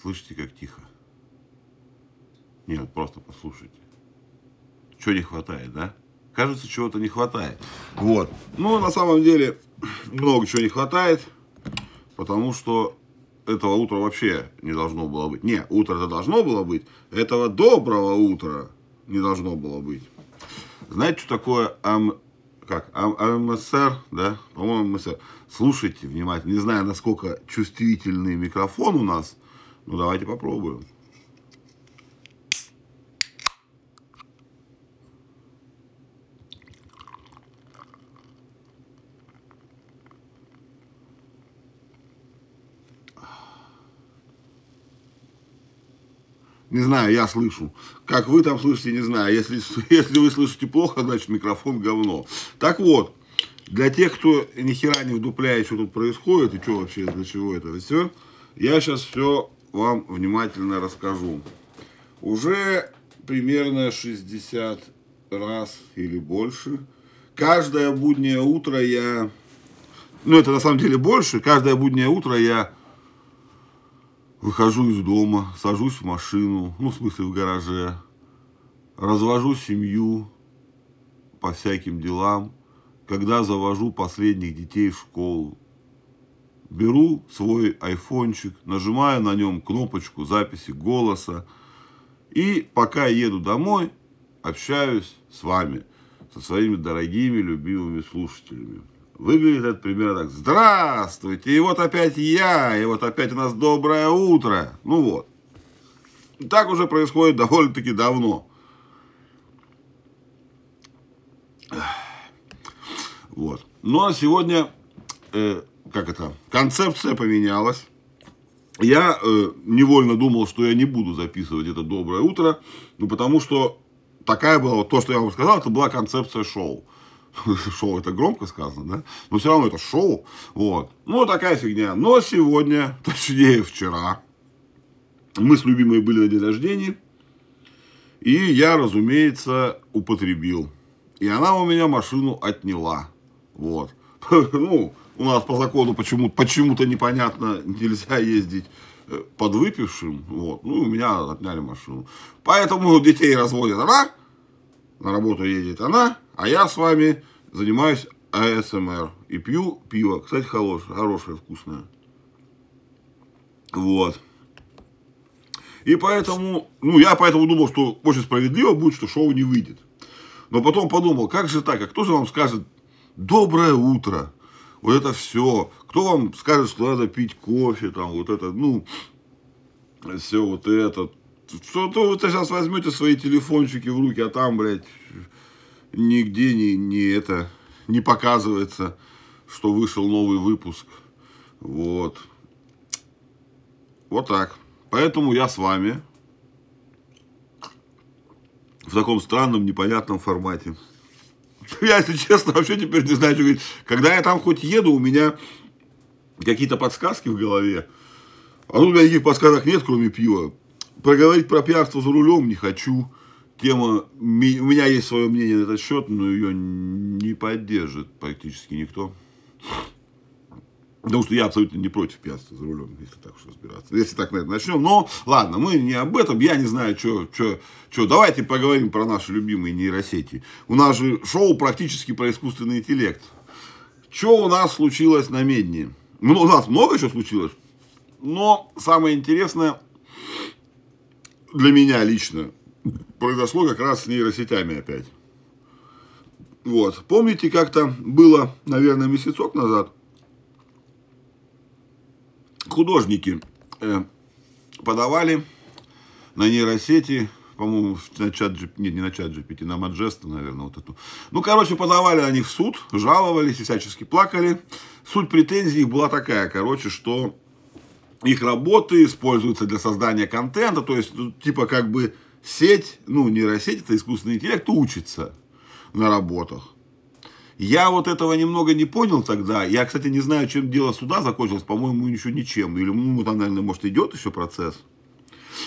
Слышите, как тихо? Нет, просто послушайте. Чего не хватает, да? Кажется, чего-то не хватает. Вот. Ну, на самом деле, много чего не хватает, потому что этого утра вообще не должно было быть. Не, утро это должно было быть. Этого доброго утра не должно было быть. Знаете, что такое ам, как, ам, АМСР, да? По-моему, АМСР. Слушайте внимательно. Не знаю, насколько чувствительный микрофон у нас. Ну, давайте попробуем. Не знаю, я слышу. Как вы там слышите, не знаю. Если, если вы слышите плохо, значит микрофон говно. Так вот, для тех, кто ни хера не вдупляет, что тут происходит и что вообще, для чего это все, я сейчас все вам внимательно расскажу. Уже примерно 60 раз или больше. Каждое буднее утро я... Ну, это на самом деле больше. Каждое буднее утро я Выхожу из дома, сажусь в машину, ну, в смысле, в гараже, развожу семью по всяким делам, когда завожу последних детей в школу. Беру свой айфончик, нажимаю на нем кнопочку записи голоса, и пока еду домой, общаюсь с вами, со своими дорогими, любимыми слушателями. Выглядит это примерно так. Здравствуйте, и вот опять я, и вот опять у нас доброе утро. Ну вот. Так уже происходит довольно-таки давно. Вот. Ну а сегодня, э, как это, концепция поменялась. Я э, невольно думал, что я не буду записывать это доброе утро, ну потому что такая была, то, что я вам сказал, это была концепция шоу. шоу это громко сказано, да? Но все равно это шоу. Вот. Ну, такая фигня. Но сегодня, точнее вчера, мы с любимой были на день рождения. И я, разумеется, употребил. И она у меня машину отняла. Вот. Ну, у нас по закону почему-то почему непонятно нельзя ездить э, под выпившим. Вот. Ну, у меня отняли машину. Поэтому детей разводит она, на работу едет она, а я с вами занимаюсь АСМР и пью пиво. Кстати, хорошее, хорошее, вкусное. Вот. И поэтому, ну, я поэтому думал, что очень справедливо будет, что шоу не выйдет. Но потом подумал, как же так, а кто же вам скажет доброе утро, вот это все, кто вам скажет, что надо пить кофе, там, вот это, ну, все вот это, что-то вы сейчас возьмете свои телефончики в руки, а там, блядь, нигде не, не это не показывается, что вышел новый выпуск. Вот. Вот так. Поэтому я с вами в таком странном, непонятном формате. Я, если честно, вообще теперь не знаю, что говорить. Когда я там хоть еду, у меня какие-то подсказки в голове. А тут у меня никаких подсказок нет, кроме пива. Проговорить про пьянство за рулем не хочу тема, у меня есть свое мнение на этот счет, но ее не поддержит практически никто. Потому что я абсолютно не против пьянства за рулем, если так уж разбираться. Если так на это начнем. Но ладно, мы не об этом. Я не знаю, что, что, что. Давайте поговорим про наши любимые нейросети. У нас же шоу практически про искусственный интеллект. Что у нас случилось на Медне? Ну, у нас много чего случилось. Но самое интересное для меня лично, произошло как раз с нейросетями опять. Вот. Помните, как-то было, наверное, месяцок назад, художники э, подавали на нейросети, по-моему, на чат нет, не на чат GPT, на Маджеста, наверное, вот эту. Ну, короче, подавали они в суд, жаловались и всячески плакали. Суть претензий была такая, короче, что их работы используются для создания контента, то есть, ну, типа, как бы сеть, ну, нейросеть, это искусственный интеллект, учится на работах. Я вот этого немного не понял тогда. Я, кстати, не знаю, чем дело суда закончилось. По-моему, еще ничем. Или, ну, там, наверное, может, идет еще процесс.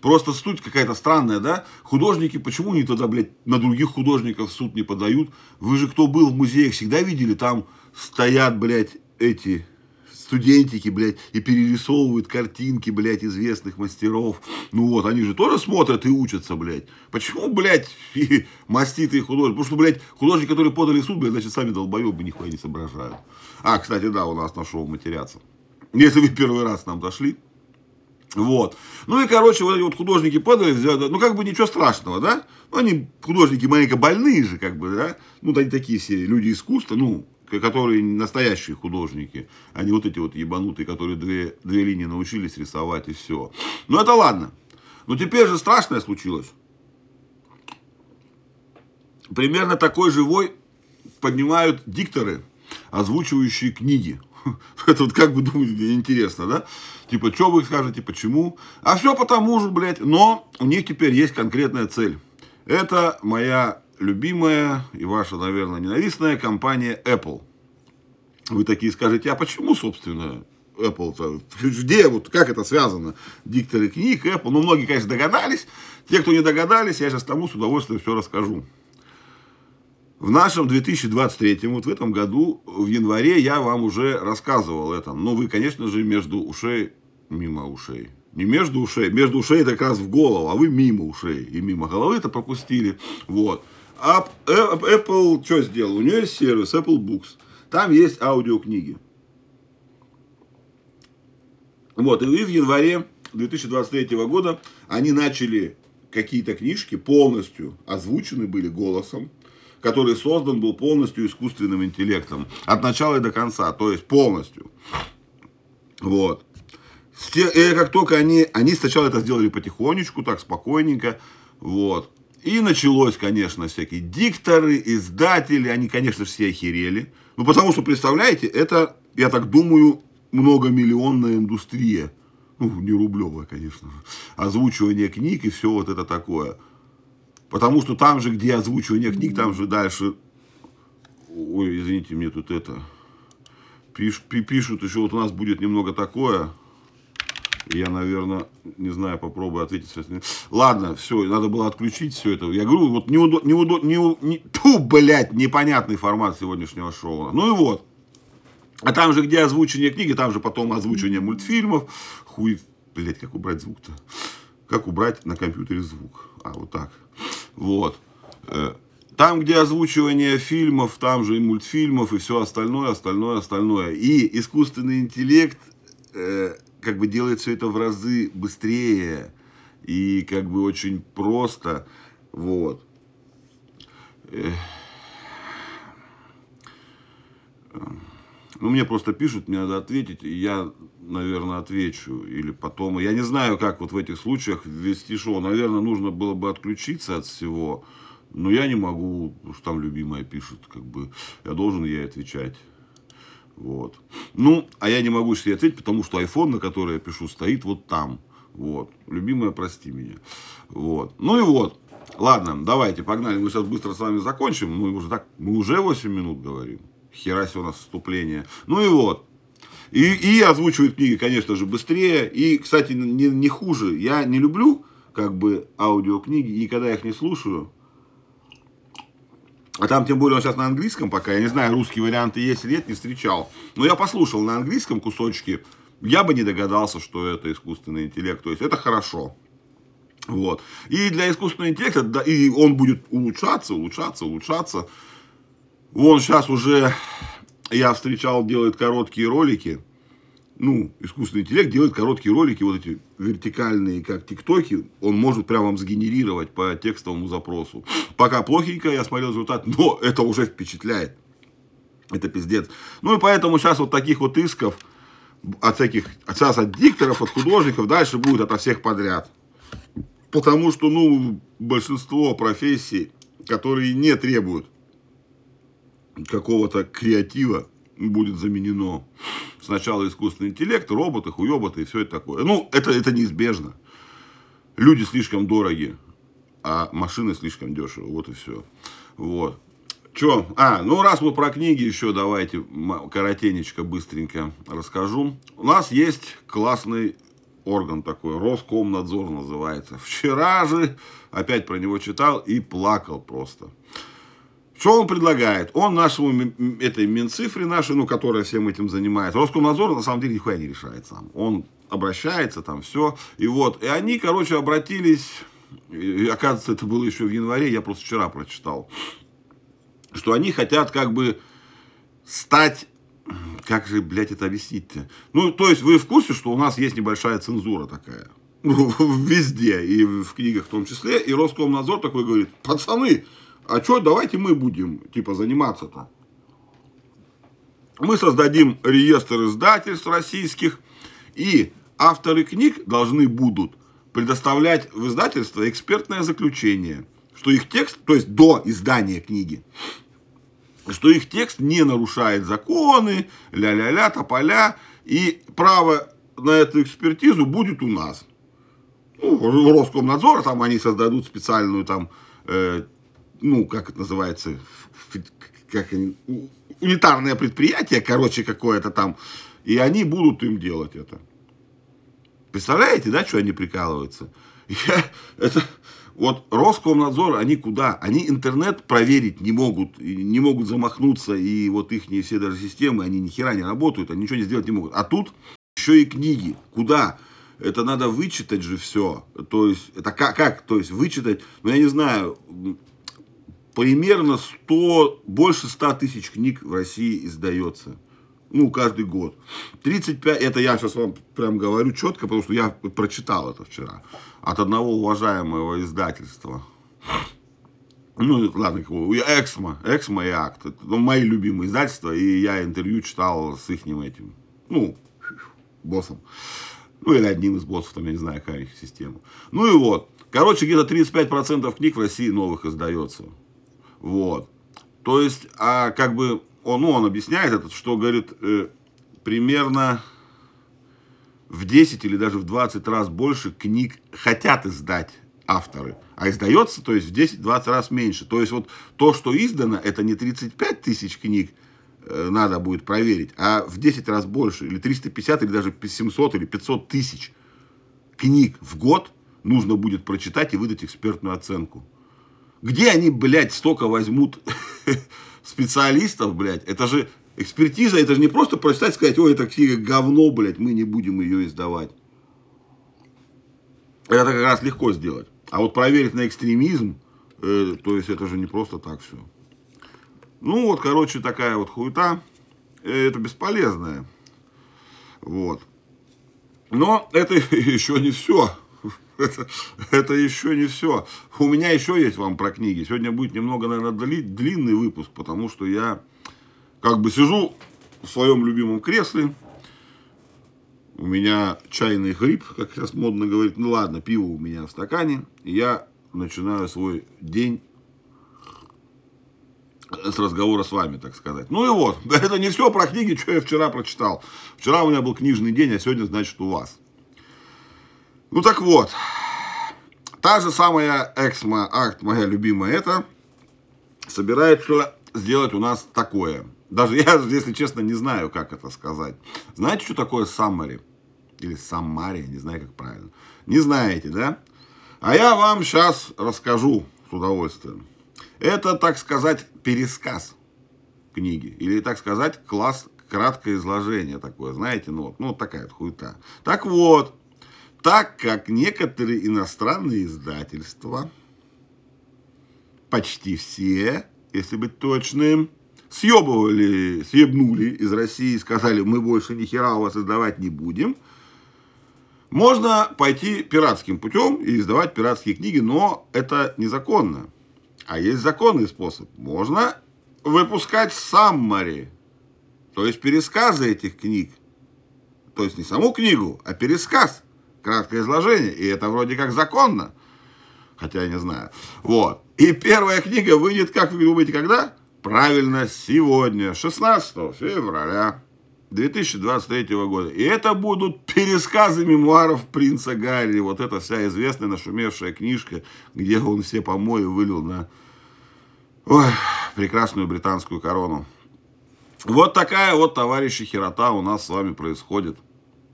Просто суть какая-то странная, да? Художники, почему они тогда, блядь, на других художников суд не подают? Вы же, кто был в музеях, всегда видели, там стоят, блядь, эти студентики, блядь, и перерисовывают картинки, блядь, известных мастеров. Ну вот, они же тоже смотрят и учатся, блядь. Почему, блядь, маститые художники? Потому что, блядь, художники, которые подали в суд, блядь, значит, сами долбоебы нихуя не соображают. А, кстати, да, у нас на шоу матерятся. Если вы первый раз нам дошли, вот. Ну и, короче, вот эти вот художники подали, ну как бы ничего страшного, да? Ну они художники маленько больные же, как бы, да? Ну они такие все люди искусства, ну, которые настоящие художники, а не вот эти вот ебанутые, которые две, две линии научились рисовать и все. Ну это ладно. Но теперь же страшное случилось. Примерно такой живой поднимают дикторы, озвучивающие книги. Это вот как бы думаете, интересно, да? Типа, что вы скажете, почему? А все потому же, блядь. Но у них теперь есть конкретная цель. Это моя любимая и ваша, наверное, ненавистная компания Apple. Вы такие скажете, а почему, собственно, Apple-то? Где, вот как это связано? Дикторы книг, Apple. Ну, многие, конечно, догадались. Те, кто не догадались, я сейчас тому с удовольствием все расскажу. В нашем 2023, вот в этом году, в январе, я вам уже рассказывал это. Но вы, конечно же, между ушей, мимо ушей. Не между ушей, между ушей это как раз в голову, а вы мимо ушей и мимо головы это пропустили. Вот. А Apple что сделал? У нее есть сервис Apple Books. Там есть аудиокниги. Вот, и в январе 2023 года они начали какие-то книжки полностью озвучены были голосом который создан был полностью искусственным интеллектом. От начала и до конца, то есть полностью. Вот. И как только они, они сначала это сделали потихонечку, так спокойненько, вот. И началось, конечно, всякие дикторы, издатели, они, конечно, все охерели. Ну, потому что, представляете, это, я так думаю, многомиллионная индустрия. Ну, не рублевая, конечно же. Озвучивание книг и все вот это такое. Потому что там же, где озвучивание книг, там же дальше... Ой, извините, мне тут это... Пиш, пишут еще, вот у нас будет немного такое. Я, наверное, не знаю, попробую ответить. Ладно, все, надо было отключить все это. Я говорю, вот неудо, неудо, не, не, ту, блядь, непонятный формат сегодняшнего шоу. Ну и вот. А там же, где озвучивание книги, там же потом озвучивание мультфильмов. Хуй, блядь, как убрать звук-то? Как убрать на компьютере звук? А, вот так. Вот. Э, там, где озвучивание фильмов, там же и мультфильмов, и все остальное, остальное, остальное. И искусственный интеллект э, как бы делает все это в разы быстрее и как бы очень просто. Вот. Ну, мне просто пишут, мне надо ответить, и я, наверное, отвечу. Или потом. Я не знаю, как вот в этих случаях вести шоу. Наверное, нужно было бы отключиться от всего. Но я не могу, потому там любимая пишет, как бы, я должен ей отвечать. Вот. Ну, а я не могу себе ответить, потому что iPhone, на который я пишу, стоит вот там. Вот. Любимая, прости меня. Вот. Ну и вот. Ладно, давайте, погнали. Мы сейчас быстро с вами закончим. Мы уже так, мы уже 8 минут говорим. Хера себе у нас вступление. Ну и вот. И, и озвучивают книги, конечно же, быстрее. И, кстати, не, не хуже. Я не люблю как бы аудиокниги, никогда их не слушаю. А там, тем более, он сейчас на английском пока. Я не знаю, русские варианты есть или нет, не встречал. Но я послушал на английском кусочки. Я бы не догадался, что это искусственный интеллект. То есть, это хорошо. Вот. И для искусственного интеллекта, да, и он будет улучшаться, улучшаться, улучшаться. Вон сейчас уже я встречал, делает короткие ролики. Ну, искусственный интеллект делает короткие ролики, вот эти вертикальные, как тиктоки, он может прямо вам сгенерировать по текстовому запросу. Пока плохенько, я смотрел результат, но это уже впечатляет. Это пиздец. Ну и поэтому сейчас вот таких вот исков от всяких, сейчас от дикторов, от художников, дальше будет ото всех подряд. Потому что, ну, большинство профессий, которые не требуют какого-то креатива будет заменено сначала искусственный интеллект, роботы, хуеботы и все это такое. Ну, это, это неизбежно. Люди слишком дороги, а машины слишком дешево. Вот и все. Вот. Че? А, ну раз мы про книги еще давайте коротенечко, быстренько расскажу. У нас есть классный орган такой, Роскомнадзор называется. Вчера же опять про него читал и плакал просто Что он предлагает? Он нашему этой Минцифре нашей, ну, которая всем этим занимается, Роскомнадзор на самом деле нихуя не решает сам. Он обращается, там все. И вот, и они, короче, обратились, и, оказывается, это было еще в январе, я просто вчера прочитал, что они хотят как бы стать как же, блядь, это объяснить-то? Ну, то есть, вы в курсе, что у нас есть небольшая цензура такая? Ну, везде, и в книгах в том числе. И Роскомнадзор такой говорит, пацаны, а что, давайте мы будем, типа, заниматься-то. Мы создадим реестр издательств российских, и авторы книг должны будут предоставлять в издательство экспертное заключение, что их текст, то есть до издания книги, что их текст не нарушает законы, ля-ля-ля, тополя, и право на эту экспертизу будет у нас. Ну, Роскомнадзор, там они создадут специальную там, э, ну, как это называется, как они, унитарное предприятие, короче, какое-то там, и они будут им делать это. Представляете, да, что они прикалываются? Я, это, вот Роскомнадзор, они куда? Они интернет проверить не могут, не могут замахнуться, и вот их все даже системы, они ни хера не работают, они ничего не сделать не могут. А тут еще и книги. Куда? Это надо вычитать же все. То есть, это как? как? То есть, вычитать, ну, я не знаю, примерно 100, больше 100 тысяч книг в России издается. Ну, каждый год. 35, это я сейчас вам прям говорю четко, потому что я прочитал это вчера. От одного уважаемого издательства. Ну, ладно, Эксмо, Эксмо и Акт. Это ну, мои любимые издательства, и я интервью читал с их этим, ну, боссом. Ну, или одним из боссов, там, я не знаю, какая их система. Ну и вот. Короче, где-то 35% книг в России новых издается. Вот. То есть, а как бы он, ну, он объясняет это, что, говорит, э, примерно в 10 или даже в 20 раз больше книг хотят издать авторы, а издается, то есть в 10-20 раз меньше. То есть вот то, что издано, это не 35 тысяч книг, э, надо будет проверить, а в 10 раз больше, или 350, или даже 700, или 500 тысяч книг в год нужно будет прочитать и выдать экспертную оценку. Где они, блядь, столько возьмут специалистов, блядь, это же экспертиза, это же не просто прочитать и сказать, ой, это книга говно, блядь, мы не будем ее издавать. Это как раз легко сделать. А вот проверить на экстремизм, э, то есть это же не просто так все. Ну вот, короче, такая вот хуета. Э, это бесполезная. Вот. Но это еще не все. Это, это еще не все. У меня еще есть вам про книги. Сегодня будет немного, наверное, длинный выпуск, потому что я как бы сижу в своем любимом кресле. У меня чайный гриб, как сейчас модно говорить. Ну ладно, пиво у меня в стакане. И я начинаю свой день с разговора с вами, так сказать. Ну и вот, это не все про книги, что я вчера прочитал. Вчера у меня был книжный день, а сегодня, значит, у вас. Ну так вот, та же самая Эксмо Акт, моя любимая, это собирается сделать у нас такое. Даже я, если честно, не знаю, как это сказать. Знаете, что такое саммари? Или саммари, не знаю, как правильно. Не знаете, да? А я вам сейчас расскажу с удовольствием. Это, так сказать, пересказ книги. Или, так сказать, класс, краткое изложение такое, знаете, ну вот, ну такая вот хуета. Так вот, так как некоторые иностранные издательства, почти все, если быть точным, съебывали, съебнули из России и сказали, мы больше ни хера у вас издавать не будем, можно пойти пиратским путем и издавать пиратские книги, но это незаконно. А есть законный способ. Можно выпускать саммари, то есть пересказы этих книг. То есть не саму книгу, а пересказ краткое изложение, и это вроде как законно. Хотя я не знаю. Вот. И первая книга выйдет, как вы думаете, когда? Правильно, сегодня, 16 февраля 2023 года. И это будут пересказы мемуаров принца Гарри. Вот эта вся известная нашумевшая книжка, где он все помои вылил на ой, прекрасную британскую корону. Вот такая вот, товарищи, херота у нас с вами происходит.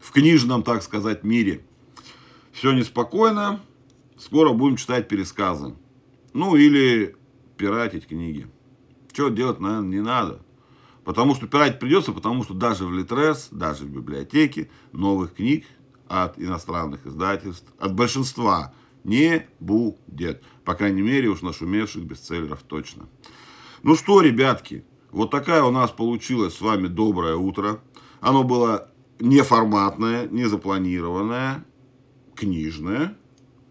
В книжном, так сказать, мире. Все неспокойно. Скоро будем читать пересказы. Ну, или пиратить книги. Что делать, наверное, не надо. Потому что пирать придется, потому что даже в Литрес, даже в библиотеке новых книг от иностранных издательств, от большинства не будет. По крайней мере, уж нашумевших бестселлеров точно. Ну что, ребятки, вот такая у нас получилась с вами доброе утро. Оно было неформатное, не книжное.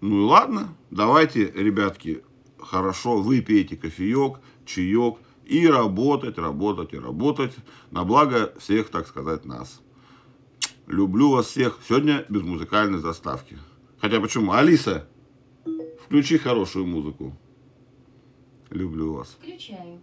Ну и ладно, давайте, ребятки, хорошо, выпейте кофеек, чаек и работать, работать и работать на благо всех, так сказать, нас. Люблю вас всех. Сегодня без музыкальной заставки. Хотя почему? Алиса, включи хорошую музыку. Люблю вас. Включаю.